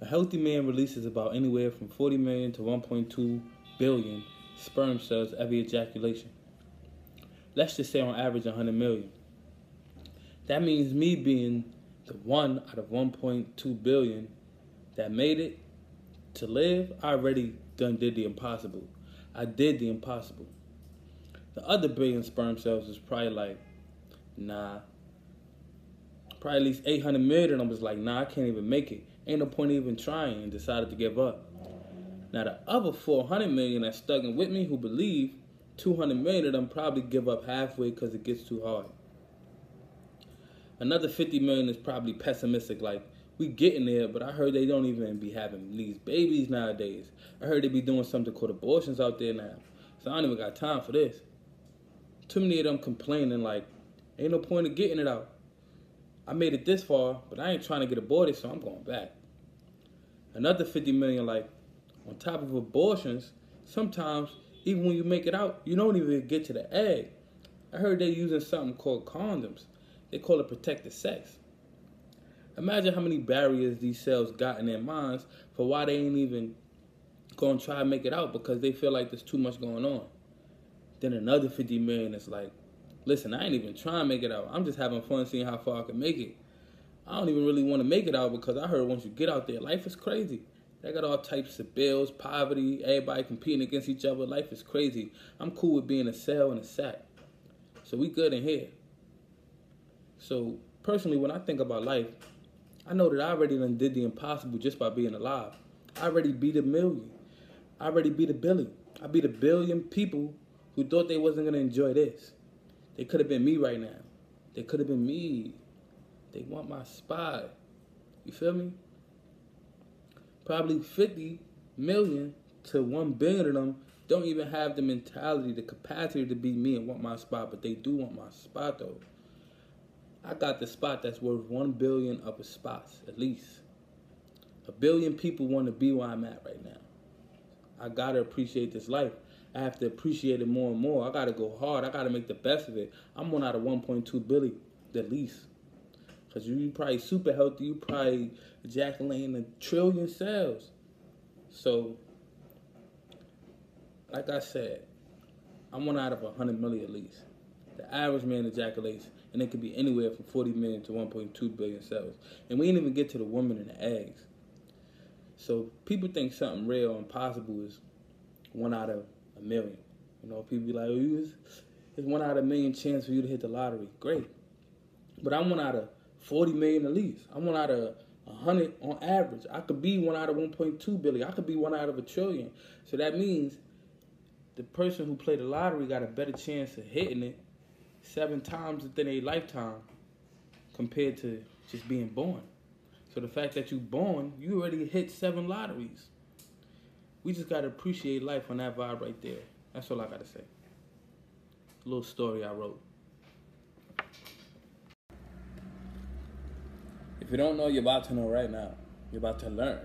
A healthy man releases about anywhere from 40 million to 1.2 billion sperm cells every ejaculation. Let's just say on average 100 million. That means me being the one out of 1.2 billion that made it to live, I already done did the impossible. I did the impossible. The other billion sperm cells is probably like, nah. Probably at least 800 million of them was like, nah, I can't even make it. Ain't no point even trying and decided to give up. Now the other 400 million that stuck in with me who believe 200 million of them probably give up halfway because it gets too hard. Another 50 million is probably pessimistic, like we getting there, but I heard they don't even be having these babies nowadays. I heard they be doing something called abortions out there now. So I don't even got time for this. Too many of them complaining like, ain't no point of getting it out. I made it this far, but I ain't trying to get aborted, so I'm going back. Another 50 million like, on top of abortions, sometimes even when you make it out, you don't even get to the egg. I heard they're using something called condoms. They call it protected sex. Imagine how many barriers these cells got in their minds for why they ain't even gonna try to make it out because they feel like there's too much going on. Then another 50 million is like, listen, I ain't even trying to make it out. I'm just having fun seeing how far I can make it. I don't even really want to make it out because I heard once you get out there, life is crazy. They got all types of bills, poverty, everybody competing against each other. Life is crazy. I'm cool with being a cell and a sack. So we good in here. So personally, when I think about life, I know that I already done did the impossible just by being alive. I already beat a million. I already beat a billion. I beat a billion people who thought they wasn't gonna enjoy this. They could have been me right now. They could have been me. They want my spot. You feel me? Probably 50 million to 1 billion of them don't even have the mentality, the capacity to be me and want my spot, but they do want my spot though. I got the spot that's worth one billion other spots, at least. A billion people want to be where I'm at right now. I gotta appreciate this life. I have to appreciate it more and more. I gotta go hard. I gotta make the best of it. I'm one out of 1.2 billion, at least. Cause you probably super healthy. You probably ejaculating a trillion cells. So, like I said, I'm one out of a 100 million at least. The average man ejaculates and it could be anywhere from 40 million to 1.2 billion cells. And we didn't even get to the woman and the eggs. So people think something real and possible is one out of a million. You know, people be like, oh, it's, it's one out of a million chance for you to hit the lottery. Great. But I'm one out of 40 million at least. I'm one out of 100 on average. I could be one out of 1.2 billion. I could be one out of a trillion. So that means the person who played the lottery got a better chance of hitting it seven times within a lifetime compared to just being born. So the fact that you're born, you already hit seven lotteries. We just gotta appreciate life on that vibe right there. That's all I gotta say. A little story I wrote. If you don't know, you're about to know right now. You're about to learn.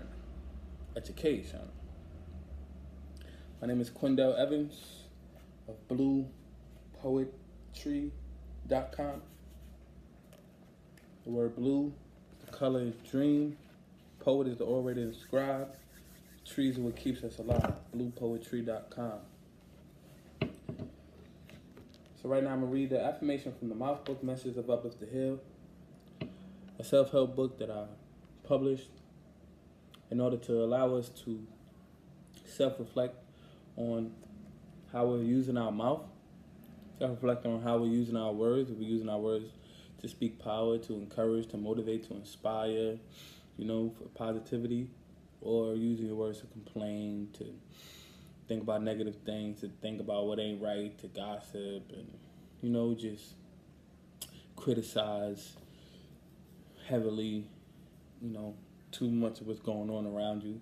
Education. My name is Quindell Evans of Blue Poet tree.com. The word blue, the color is dream. Poet is the orator and scribe. Trees are what keeps us alive. Bluepoetry.com. So right now I'm gonna read the affirmation from the Mouth Book Message of Uplift the Hill, a self-help book that I published in order to allow us to self-reflect on how we're using our mouth self-reflect on how we're using our words. If we're using our words to speak power, to encourage, to motivate, to inspire, you know, for positivity, or using your words to complain, to think about negative things, to think about what ain't right, to gossip, and you know, just criticize heavily, you know, too much of what's going on around you.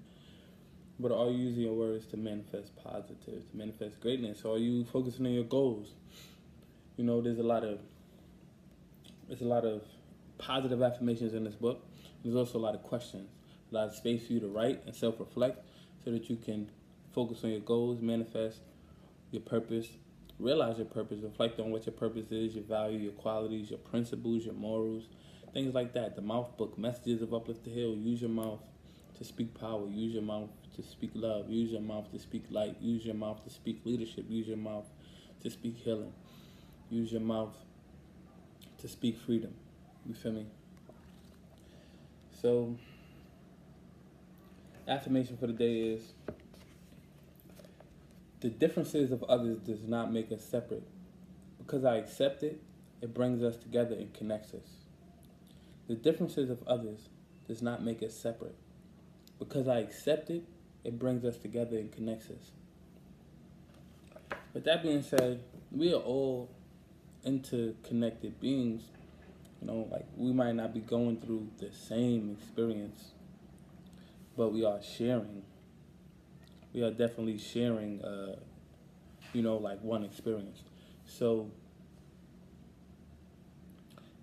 But are you using your words to manifest positive, to manifest greatness? Are you focusing on your goals? You know, there's a lot of there's a lot of positive affirmations in this book. There's also a lot of questions, a lot of space for you to write and self-reflect, so that you can focus on your goals, manifest your purpose, realize your purpose, reflect on what your purpose is, your value, your qualities, your principles, your morals, things like that. The mouth book, messages of Uplift the Hill. Use your mouth to speak power. Use your mouth to speak love. Use your mouth to speak light. Use your mouth to speak leadership. Use your mouth to speak healing. Use your mouth to speak freedom. You feel me? So, affirmation for the day is the differences of others does not make us separate. Because I accept it, it brings us together and connects us. The differences of others does not make us separate. Because I accept it, it brings us together and connects us. With that being said, we are all interconnected beings. You know, like we might not be going through the same experience, but we are sharing. We are definitely sharing, uh, you know, like one experience. So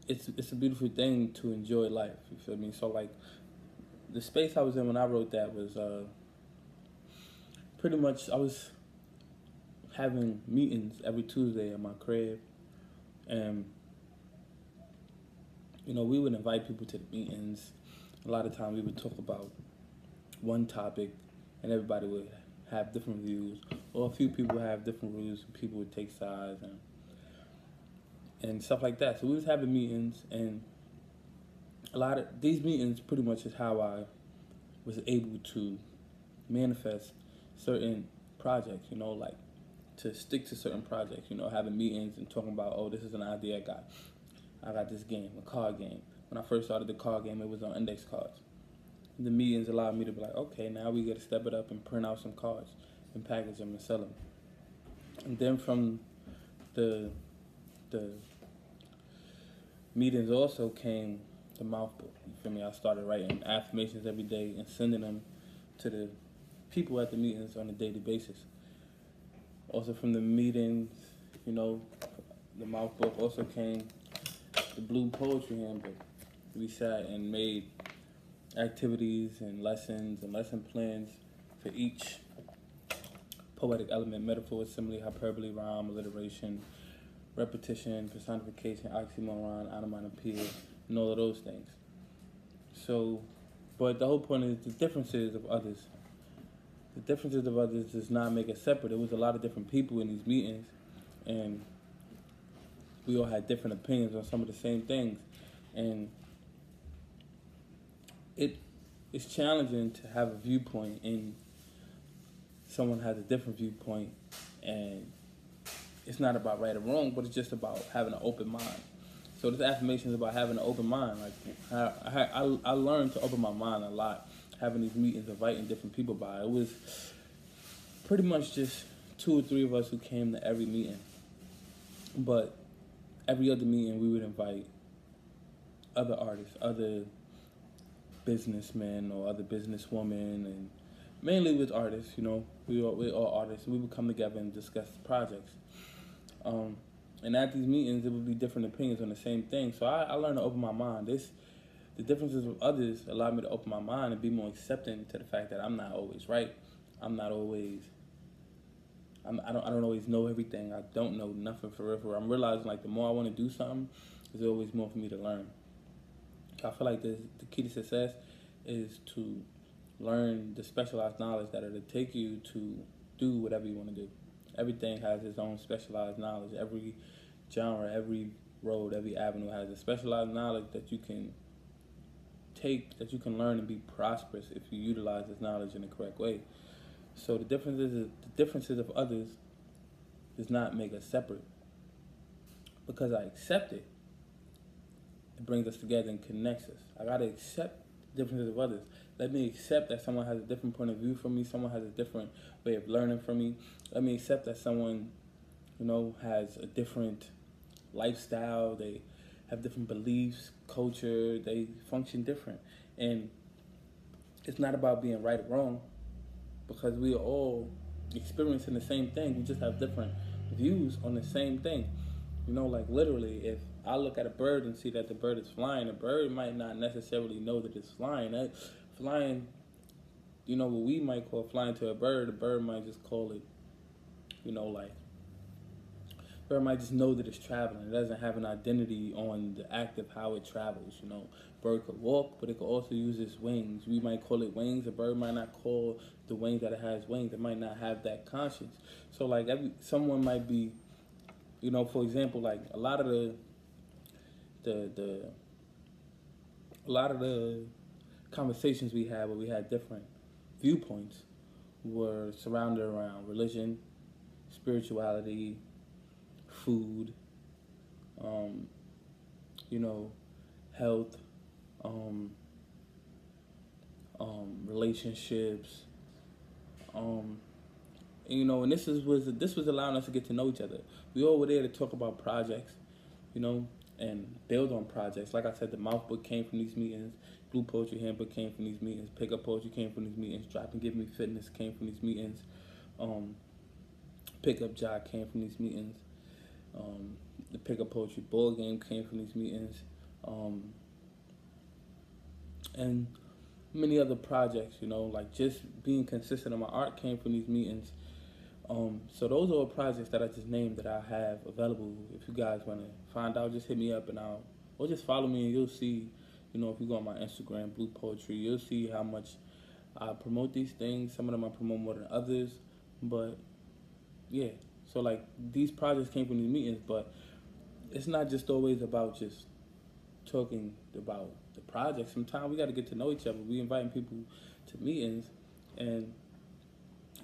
it's it's a beautiful thing to enjoy life. You feel me? So like the space I was in when I wrote that was uh, pretty much I was having meetings every Tuesday at my crib, and you know we would invite people to the meetings. A lot of times we would talk about one topic, and everybody would have different views, or a few people have different views. And people would take sides and and stuff like that. So we was having meetings, and a lot of these meetings pretty much is how I was able to manifest certain projects. You know, like to stick to certain projects. You know, having meetings and talking about, oh, this is an idea I got. I got this game, a card game. When I first started the card game, it was on index cards. The meetings allowed me to be like, okay, now we got to step it up and print out some cards and package them and sell them. And then from the the meetings also came the mouth book. You feel me? I started writing affirmations every day and sending them to the people at the meetings on a daily basis. Also from the meetings, you know, the mouth book also came the blue poetry handbook. We sat and made activities and lessons and lesson plans for each poetic element, metaphor, simile, hyperbole, rhyme, alliteration, repetition, personification, oxymoron, onomatopoeia, and all of those things. So, but the whole point is the differences of others. The differences of others does not make us separate. There was a lot of different people in these meetings, and we all had different opinions on some of the same things, and it it's challenging to have a viewpoint and someone has a different viewpoint and it's not about right or wrong, but it's just about having an open mind. So this affirmation is about having an open mind. Like I, I, I learned to open my mind a lot, having these meetings, inviting different people by. It was pretty much just two or three of us who came to every meeting, but every other meeting we would invite other artists, other businessmen or other businesswomen, and mainly with artists. You know, we are we all artists. We would come together and discuss projects. Um, and at these meetings, it would be different opinions on the same thing. So I, I learned to open my mind. This, the differences with others allowed me to open my mind and be more accepting to the fact that I'm not always right. I'm not always. I'm, I don't. I don't always know everything. I don't know nothing for real. I'm realizing like the more I want to do something, there's always more for me to learn. I feel like the the key to success is to learn the specialized knowledge that it'll take you to do whatever you want to do everything has its own specialized knowledge. Every genre, every road, every avenue has a specialized knowledge that you can take, that you can learn and be prosperous if you utilize this knowledge in the correct way. So the differences, the differences of others does not make us separate. Because I accept it, it brings us together and connects us. I gotta accept the differences of others. Let me accept that someone has a different point of view from me. Someone has a different way of learning from me. Let me accept that someone, you know, has a different lifestyle. They have different beliefs, culture. They function different, and it's not about being right or wrong, because we are all experiencing the same thing. We just have different views on the same thing. You know, like literally, if I look at a bird and see that the bird is flying, a bird might not necessarily know that it's flying. That flying, you know, what we might call flying to a bird, a bird might just call it, you know, like bird might just know that it's traveling. It doesn't have an identity on the act of how it travels. You know, bird could walk, but it could also use its wings. We might call it wings. A bird might not call the wings that it has wings. It might not have that conscience. So like every someone might be, you know, for example, like a lot of the the the a lot of the conversations we had where we had different viewpoints were surrounded around religion, spirituality, food, um, you know, health, um, um, relationships, um, and, you know, and this is was this was allowing us to get to know each other. We all were there to talk about projects, you know, and build on projects. Like I said, the mouth book came from these meetings. Blue Poetry Handbook came from these meetings. Pick Up Poetry came from these meetings. Drop and Give Me Fitness came from these meetings. Um, Pick Up came from these meetings. Um, the Pick Up Poetry Board Game came from these meetings. Um, and many other projects, you know, like just being consistent in my art came from these meetings. Um, so those are projects that I just named that I have available. If you guys want to find out, just hit me up and I'll, or just follow me and you'll see, you know, if you go on my Instagram, Blue Poetry, you'll see how much I promote these things. Some of them I promote more than others, but yeah. So like these projects came from these meetings, but it's not just always about just talking about the project. Sometimes we got to get to know each other. We inviting people to meetings, and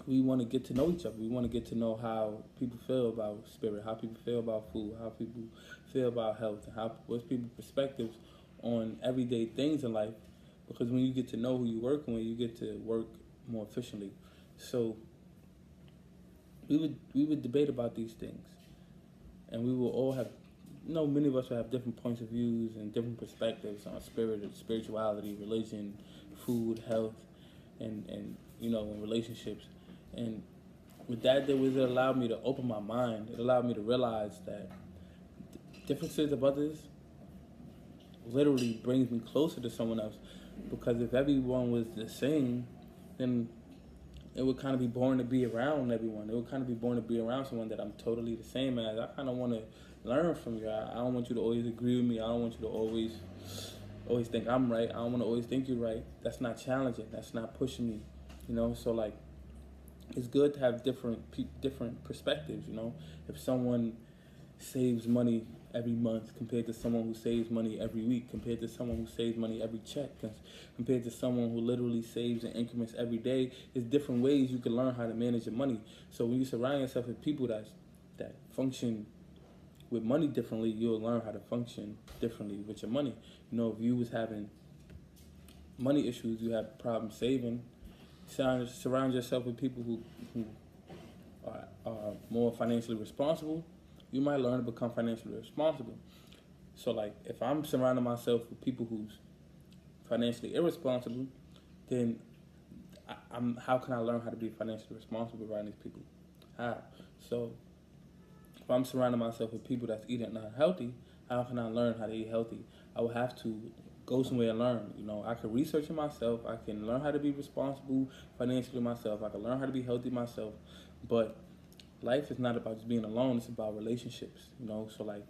we want to get to know each other. We want to get to know how people feel about spirit, how people feel about food, how people feel about health, and how what's people's perspectives on everyday things in life. Because when you get to know who you work with, you get to work more efficiently. So we would we would debate about these things, and we will all have. You know, many of us will have different points of views and different perspectives on spirit, spirituality, religion, food, health, and and you know, in relationships. And with that, there was it allowed me to open my mind. It allowed me to realize that differences of others literally brings me closer to someone else. Because if everyone was the same, then it would kind of be boring to be around everyone. It would kind of be boring to be around someone that I'm totally the same as. I kind of want to learn from you. I, I don't want you to always agree with me. I don't want you to always always think I'm right. I don't want to always think you're right. That's not challenging. That's not pushing me. You know, so like it's good to have different different perspectives. You know, if someone saves money every month compared to someone who saves money every week, compared to someone who saves money every check, compared to someone who literally saves in increments every day, there's different ways you can learn how to manage your money. So when you surround yourself with people that that function with money differently, you'll learn how to function differently with your money. You know, if you was having money issues, you have problems saving, surround, surround yourself with people who, who are, are more financially responsible, you might learn to become financially responsible. So like if I'm surrounding myself with people who's financially irresponsible, then I, am how can I learn how to be financially responsible around these people? How? So if I'm surrounding myself with people that's eating not healthy, how can I learn how to eat healthy? I will have to go somewhere and learn. You know, I can research it myself. I can learn how to be responsible financially myself. I can learn how to be healthy myself. But life is not about just being alone. It's about relationships. You know, so like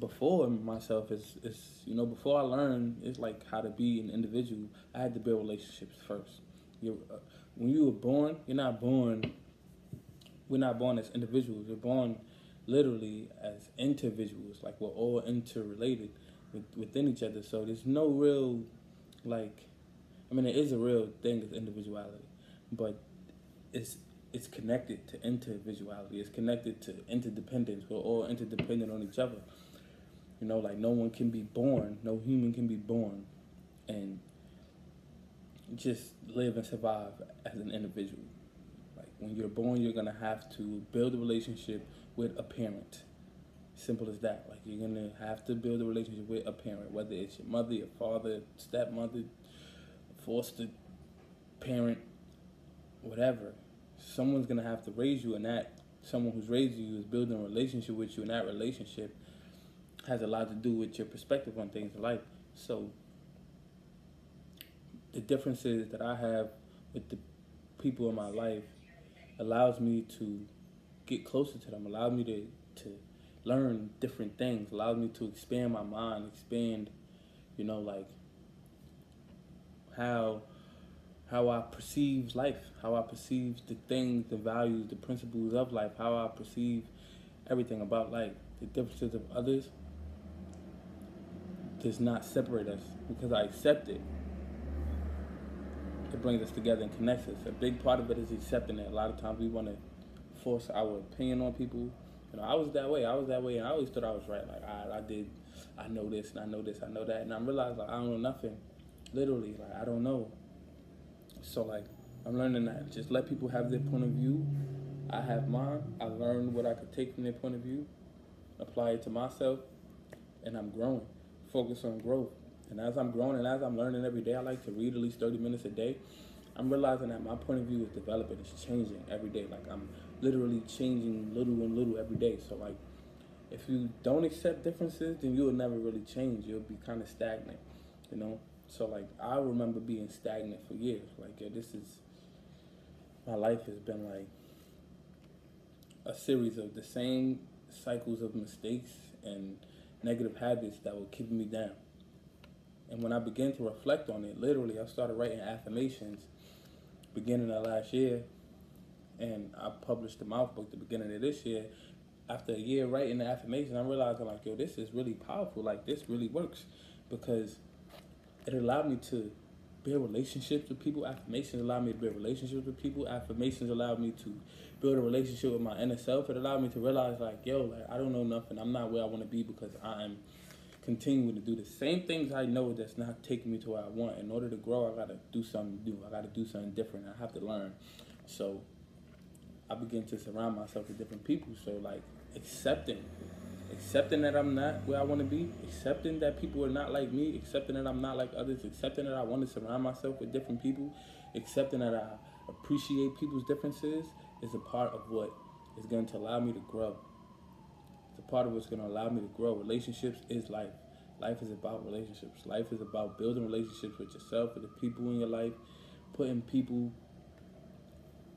before myself is is you know before I learned it's like how to be an individual. I had to build relationships first. You uh, when you were born, you're not born. We're not born as individuals. We're born literally as individuals. Like we're all interrelated with, within each other. So there's no real, like, I mean, it is a real thing is individuality, but it's it's connected to individuality. It's connected to interdependence. We're all interdependent on each other. You know, like no one can be born, no human can be born, and just live and survive as an individual. Like when you're born, you're gonna have to build a relationship with a parent Simple as that. Like you're gonna have to build a relationship with a parent, whether it's your mother, your father, stepmother, foster parent, whatever. Someone's gonna have to raise you, and that someone who's raised you is building a relationship with you, and that relationship has a lot to do with your perspective on things in life. So the differences that I have with the people in my life allows me to get closer to them, allows me to to learn different things, allows me to expand my mind, expand, you know, like how how I perceive life, how I perceive the things, the values, the principles of life, how I perceive everything about life. The differences of others does not separate us because I accept it. It brings us together and connects us. A big part of it is accepting it. A lot of times we want to force our opinion on people. You know, I was that way. I was that way, and I always thought I was right. Like I, I did, I know this, and I know this, I know that, and I realized like I don't know nothing. Literally, like I don't know. So like I'm learning that just let people have their point of view. I have mine. I learned what I could take from their point of view, apply it to myself, and I'm growing. Focus on growth. And as I'm growing and as I'm learning every day, I like to read at least 30 minutes a day. I'm realizing that my point of view is developing, it's changing every day. Like I'm literally changing little and little every day. So like if you don't accept differences, then you'll never really change. You'll be kind of stagnant, you know? So like I remember being stagnant for years. Like yeah, this is my life has been like a series of the same cycles of mistakes and negative habits that were keeping me down. And when I began to reflect on it, literally I started writing affirmations beginning of last year and I published the mouth book the beginning of this year. After a year writing the affirmation, I realized I'm like, yo, this is really powerful. Like this really works because it allowed me to build relationships with people. Affirmations allowed me to build relationships with people. Affirmations allowed me to build a relationship with my inner self. It allowed me to realize like, yo, like I don't know nothing. I'm not where I want to be because I'm continuing to do the same things I know that's not taking me to where I want. In order to grow, I gotta do something new. I gotta do something different. I have to learn. So I begin to surround myself with different people. So like accepting accepting that I'm not where I want to be, accepting that people are not like me, accepting that I'm not like others, accepting that I want to surround myself with different people, accepting that I appreciate people's differences is a part of what is going to allow me to grow. It's a part of what's going to allow me to grow. Relationships is life. Life is about relationships. Life is about building relationships with yourself, with the people in your life, putting people,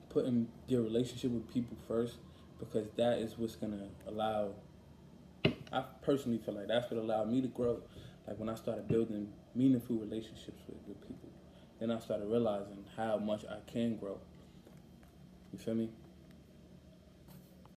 putting your relationship with people first, because that is what's going to allow I personally feel like that's what allowed me to grow. Like when I started building meaningful relationships with, with people, then I started realizing how much I can grow. You feel me?